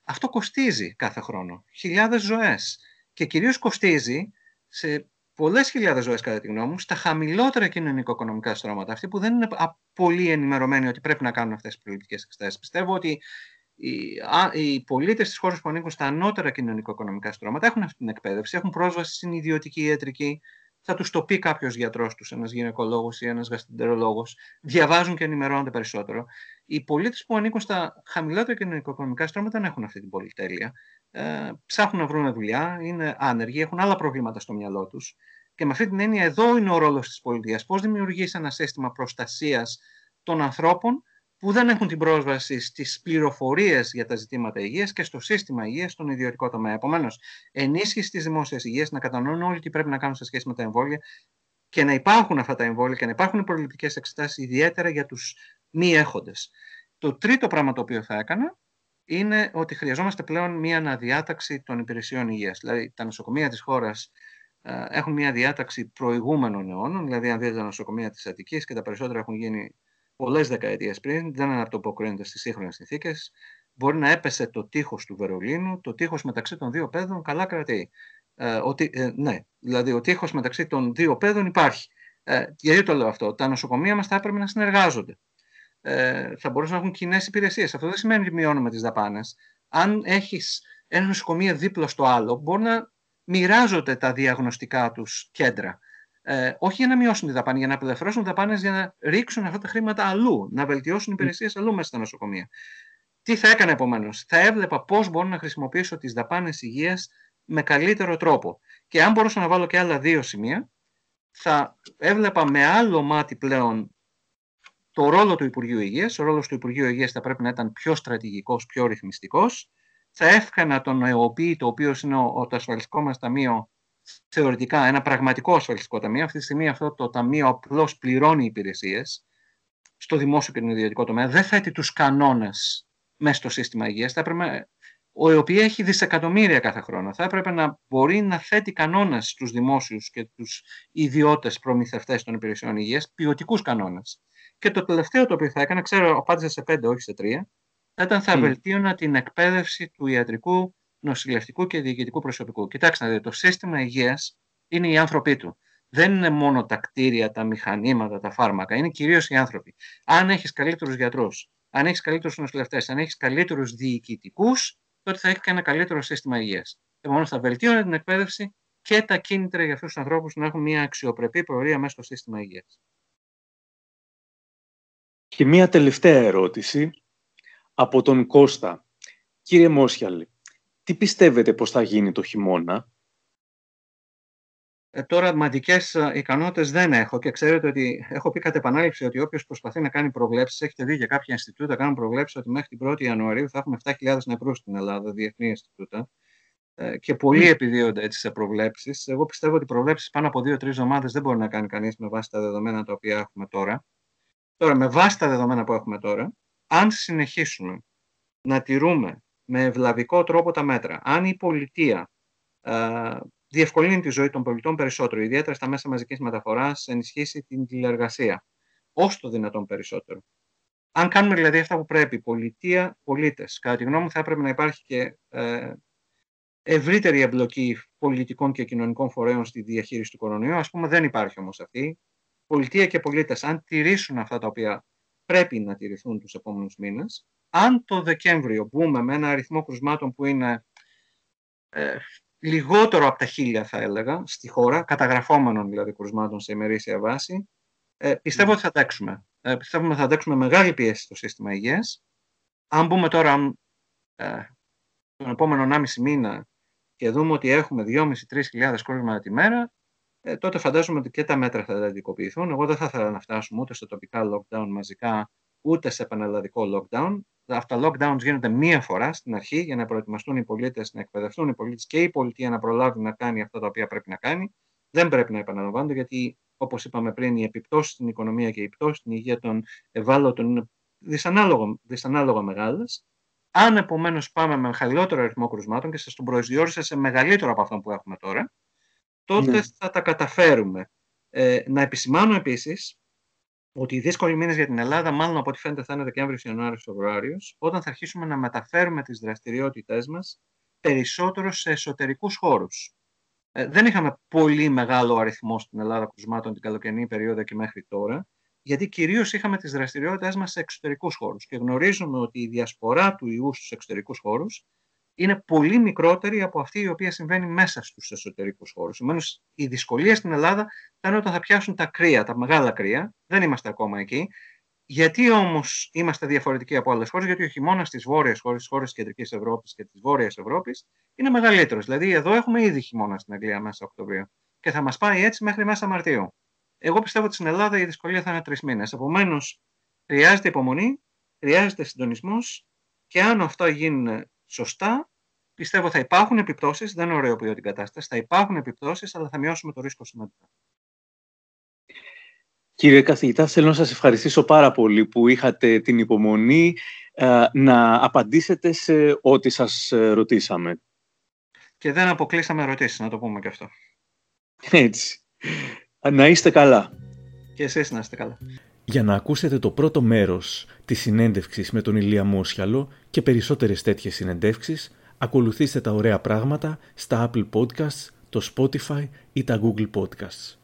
Αυτό κοστίζει κάθε χρόνο, χιλιάδες ζωές και κυρίως κοστίζει σε πολλές χιλιάδες ζωές, κατά τη γνώμη μου, στα χαμηλότερα κοινωνικο-οικονομικά στρώματα. Αυτοί που δεν είναι πολύ ενημερωμένοι ότι πρέπει να κάνουν αυτές τις προληπτικέ εξετάσει. Πιστεύω ότι οι, οι πολίτες της χώρας που ανήκουν στα ανώτερα κοινωνικο-οικονομικά στρώματα έχουν αυτή την εκπαίδευση, έχουν πρόσβαση στην ιδιωτική ιατρική, θα τους το πει κάποιος γιατρός τους, ένας γυναικολόγος ή ένας γαστρεντερολόγο, διαβάζουν και ενημερώνονται περισσότερο. Οι πολίτες που ανήκουν στα χαμηλότερα κοινωνικο-οικονομικά στρώματα δεν έχουν αυτή την πολυτέλεια. Ε, ψάχνουν να βρουν δουλειά, είναι άνεργοι, έχουν άλλα προβλήματα στο μυαλό τους. Και με αυτή την έννοια, εδώ είναι ο ρόλος της πολιτείας. Πώς δημιουργήσει ένα σύστημα προστασίας των ανθρώπων που δεν έχουν την πρόσβαση στις πληροφορίες για τα ζητήματα υγείας και στο σύστημα υγείας στον ιδιωτικό τομέα. Επομένως, ενίσχυση της δημόσιας υγείας, να κατανοούν όλοι τι πρέπει να κάνουν σε σχέση με τα εμβόλια και να υπάρχουν αυτά τα εμβόλια και να υπάρχουν προληπτικές εξετάσεις, ιδιαίτερα για τους μη έχοντες. Το τρίτο πράγμα το οποίο θα έκανα είναι ότι χρειαζόμαστε πλέον μία αναδιάταξη των υπηρεσιών υγείας. Δηλαδή, τα νοσοκομεία της χώρας ε, έχουν μία διάταξη προηγούμενων αιώνων, δηλαδή αν δείτε τα νοσοκομεία της Αττικής και τα περισσότερα έχουν γίνει πολλές δεκαετίες πριν, δεν αναρτοποκρίνονται στις σύγχρονες συνθήκες. Μπορεί να έπεσε το τείχος του Βερολίνου, το τείχος μεταξύ των δύο παιδών καλά κρατεί. Ε, ότι, ε, ναι, δηλαδή ο τείχος μεταξύ των δύο παιδών υπάρχει. Ε, γιατί το λέω αυτό, τα νοσοκομεία μας θα έπρεπε να συνεργάζονται. Ε, θα μπορούσαν να έχουν κοινές υπηρεσίες. Αυτό δεν σημαίνει ότι μειώνουμε τις δαπάνες. Αν έχεις ένα νοσοκομείο δίπλα στο άλλο, μπορεί να μοιράζονται τα διαγνωστικά τους κέντρα. Ε, όχι για να μειώσουν τη δαπάνη, για να απελευθερώσουν δαπάνες για να ρίξουν αυτά τα χρήματα αλλού, να βελτιώσουν υπηρεσίες αλλού μέσα στα νοσοκομεία. Τι θα έκανα επομένως, θα έβλεπα πώς μπορώ να χρησιμοποιήσω τις δαπάνες υγείας με καλύτερο τρόπο. Και αν μπορούσα να βάλω και άλλα δύο σημεία, θα έβλεπα με άλλο μάτι πλέον το ρόλο του Υπουργείου Υγείας. Ο ρόλος του Υπουργείου Υγείας θα πρέπει να ήταν πιο στρατηγικός, πιο ρυθμιστικός. Θα εύκανα τον ΕΟΠΗ, το οποίο είναι το ασφαλιστικό μας ταμείο, θεωρητικά ένα πραγματικό ασφαλιστικό ταμείο. Αυτή τη στιγμή αυτό το ταμείο απλώς πληρώνει υπηρεσίες στο δημόσιο και τον ιδιωτικό τομέα. Δεν θέτει τους κανόνες μέσα στο σύστημα υγείας. Ο ΕΟΠΗ έχει δισεκατομμύρια κάθε χρόνο. Θα έπρεπε να μπορεί να θέτει κανόνες στους δημόσιους και τους ιδιώτες προμηθευτές των υπηρεσιών υγείας, ποιοτικούς κανόνες. Και το τελευταίο το οποίο θα έκανα, ξέρω, απάντησα σε πέντε, όχι σε τρία, θα ήταν θα mm. βελτίωνα την εκπαίδευση του ιατρικού, νοσηλευτικού και διοικητικού προσωπικού. Κοιτάξτε, δηλαδή, το σύστημα υγείας είναι οι άνθρωποι του. Δεν είναι μόνο τα κτίρια, τα μηχανήματα, τα φάρμακα. Είναι κυρίως οι άνθρωποι. Αν έχεις καλύτερους γιατρούς, αν έχεις καλύτερους νοσηλευτές, αν έχεις καλύτερους διοικητικούς, τότε θα έχεις και ένα καλύτερο σύστημα υγείας. Επομένως, θα βελτίωνε την εκπαίδευση και τα κίνητρα για αυτούς τους ανθρώπους να έχουν μια αξιοπρεπή πορεία μέσα στο σύστημα υγείας. Και μία τελευταία ερώτηση από τον Κώστα. Κύριε Μόσιαλη, τι πιστεύετε πως θα γίνει το χειμώνα; Ε, τώρα μαντικές ε, ικανότητες δεν έχω και ξέρετε ότι έχω πει κατ' επανάληψη ότι όποιος προσπαθεί να κάνει προβλέψεις, έχετε δει για κάποια Ινστιτούτα κάνουν προβλέψεις ότι μέχρι την 1η Ιανουαρίου θα έχουμε 7.000 νεκρούς στην Ελλάδα, διεθνή Ινστιτούτα. Ε, και πολλοί mm. επιδίονται έτσι σε προβλέψεις. Εγώ πιστεύω ότι προβλέψεις πάνω από 2-3 εβδομάδε δεν μπορεί να κάνει κανείς με βάση τα δεδομένα τα οποία έχουμε τώρα. Τώρα, με βάση τα δεδομένα που έχουμε τώρα, αν συνεχίσουμε να τηρούμε με ευλαβικό τρόπο τα μέτρα, αν η πολιτεία ε, διευκολύνει τη ζωή των πολιτών περισσότερο, ιδιαίτερα στα μέσα μαζικής μεταφοράς, ενισχύσει την τηλεργασία, όσο το δυνατόν περισσότερο. Αν κάνουμε δηλαδή αυτά που πρέπει, πολιτεία, πολίτες, κατά τη γνώμη μου θα έπρεπε να υπάρχει και ε, ευρύτερη εμπλοκή πολιτικών και κοινωνικών φορέων στη διαχείριση του κορονοϊού. Ας πούμε δεν υπάρχει όμως αυτή πολιτεία και πολίτες, αν τηρήσουν αυτά τα οποία πρέπει να τηρηθούν τους επόμενους μήνες, αν το Δεκέμβριο μπούμε με ένα αριθμό κρουσμάτων που είναι ε, λιγότερο από τα χίλια θα έλεγα στη χώρα, καταγραφόμενων δηλαδή κρουσμάτων σε ημερήσια βάση, ε, πιστεύω ότι θα αντέξουμε. Ε, πιστεύουμε ότι θα αντέξουμε μεγάλη πίεση στο σύστημα υγείας. Αν μπούμε τώρα ε, τον επόμενο 1,5 μήνα και δούμε ότι έχουμε 2.500-3.000 κρούσματα τη μέρα, ε, τότε φαντάζομαι ότι και τα μέτρα θα αντικοποιηθούν. Εγώ δεν θα ήθελα να φτάσουμε ούτε σε τοπικά lockdown μαζικά, ούτε σε πανελλαδικό lockdown. Αυτά lockdowns γίνονται μία φορά στην αρχή για να προετοιμαστούν οι πολίτες, να εκπαιδευτούν οι πολίτες και η πολιτεία να προλάβει να κάνει αυτά τα οποία πρέπει να κάνει. Δεν πρέπει να επαναλαμβάνονται, γιατί όπως είπαμε πριν, οι επιπτώσεις στην οικονομία και οι επιπτώσεις στην υγεία των ευάλωτων είναι δυσανάλογα, δυσανάλογα μεγάλες. Αν επομένως πάμε με χαμηλότερο αριθμό κρουσμάτων και σας τον προσδιορίσα σε μεγαλύτερο από αυτό που έχουμε τώρα, τότε ναι. θα τα καταφέρουμε. Ε, να επισημάνω επίσης ότι οι δύσκολοι μήνες για την Ελλάδα, μάλλον από ό,τι φαίνεται θα είναι Δεκέμβριος, Ιανουάριος, Φεβρουάριος, όταν θα αρχίσουμε να μεταφέρουμε τις δραστηριότητές μας περισσότερο σε εσωτερικούς χώρους. Ε, δεν είχαμε πολύ μεγάλο αριθμό στην Ελλάδα κρουσμάτων την καλοκαιρινή περίοδο και μέχρι τώρα, γιατί κυρίως είχαμε τις δραστηριότητές μας σε εξωτερικούς χώρους. Και γνωρίζουμε ότι η διασπορά του ιού στους εξωτερικούς χώρους είναι πολύ μικρότερη από αυτή η οποία συμβαίνει μέσα στους εσωτερικούς χώρους. Επομένως, η δυσκολία στην Ελλάδα θα είναι όταν θα πιάσουν τα κρύα, τα μεγάλα κρύα. Δεν είμαστε ακόμα εκεί. Γιατί όμως είμαστε διαφορετικοί από άλλες χώρες, Γιατί ο χειμώνας στι βόρειε χώρε, στι χώρε της Κεντρικής Ευρώπης και της Βόρειας Ευρώπης είναι μεγαλύτερος. Δηλαδή, εδώ έχουμε ήδη χειμώνα στην Αγγλία μέσα Οκτωβρίου και θα μας πάει έτσι μέχρι μέσα Μαρτίου. Εγώ πιστεύω ότι στην Ελλάδα η δυσκολία θα είναι τρεις μήνες. Επομένως, χρειάζεται υπομονή, χρειάζεται συντονισμός και αν αυτά γίνουν σωστά, πιστεύω θα υπάρχουν επιπτώσεις. Δεν ωραιοποιώ την κατάσταση. Θα υπάρχουν επιπτώσεις, αλλά θα μειώσουμε το ρίσκο σημαντικά. Κύριε καθηγητά, θέλω να σας ευχαριστήσω πάρα πολύ που είχατε την υπομονή ε, να απαντήσετε σε ό,τι σας ε, ρωτήσαμε. Και δεν αποκλείσαμε ερωτήσεις, να το πούμε και αυτό. Έτσι. Να είστε καλά. Και εσείς να είστε καλά. Για να ακούσετε το πρώτο μέρος της συνέντευξης με τον Ηλία Μόσιαλο και περισσότερες τέτοιες συνεντεύξεις, ακολουθήστε τα ωραία πράγματα στα Apple Podcasts, το Spotify ή τα Google Podcasts.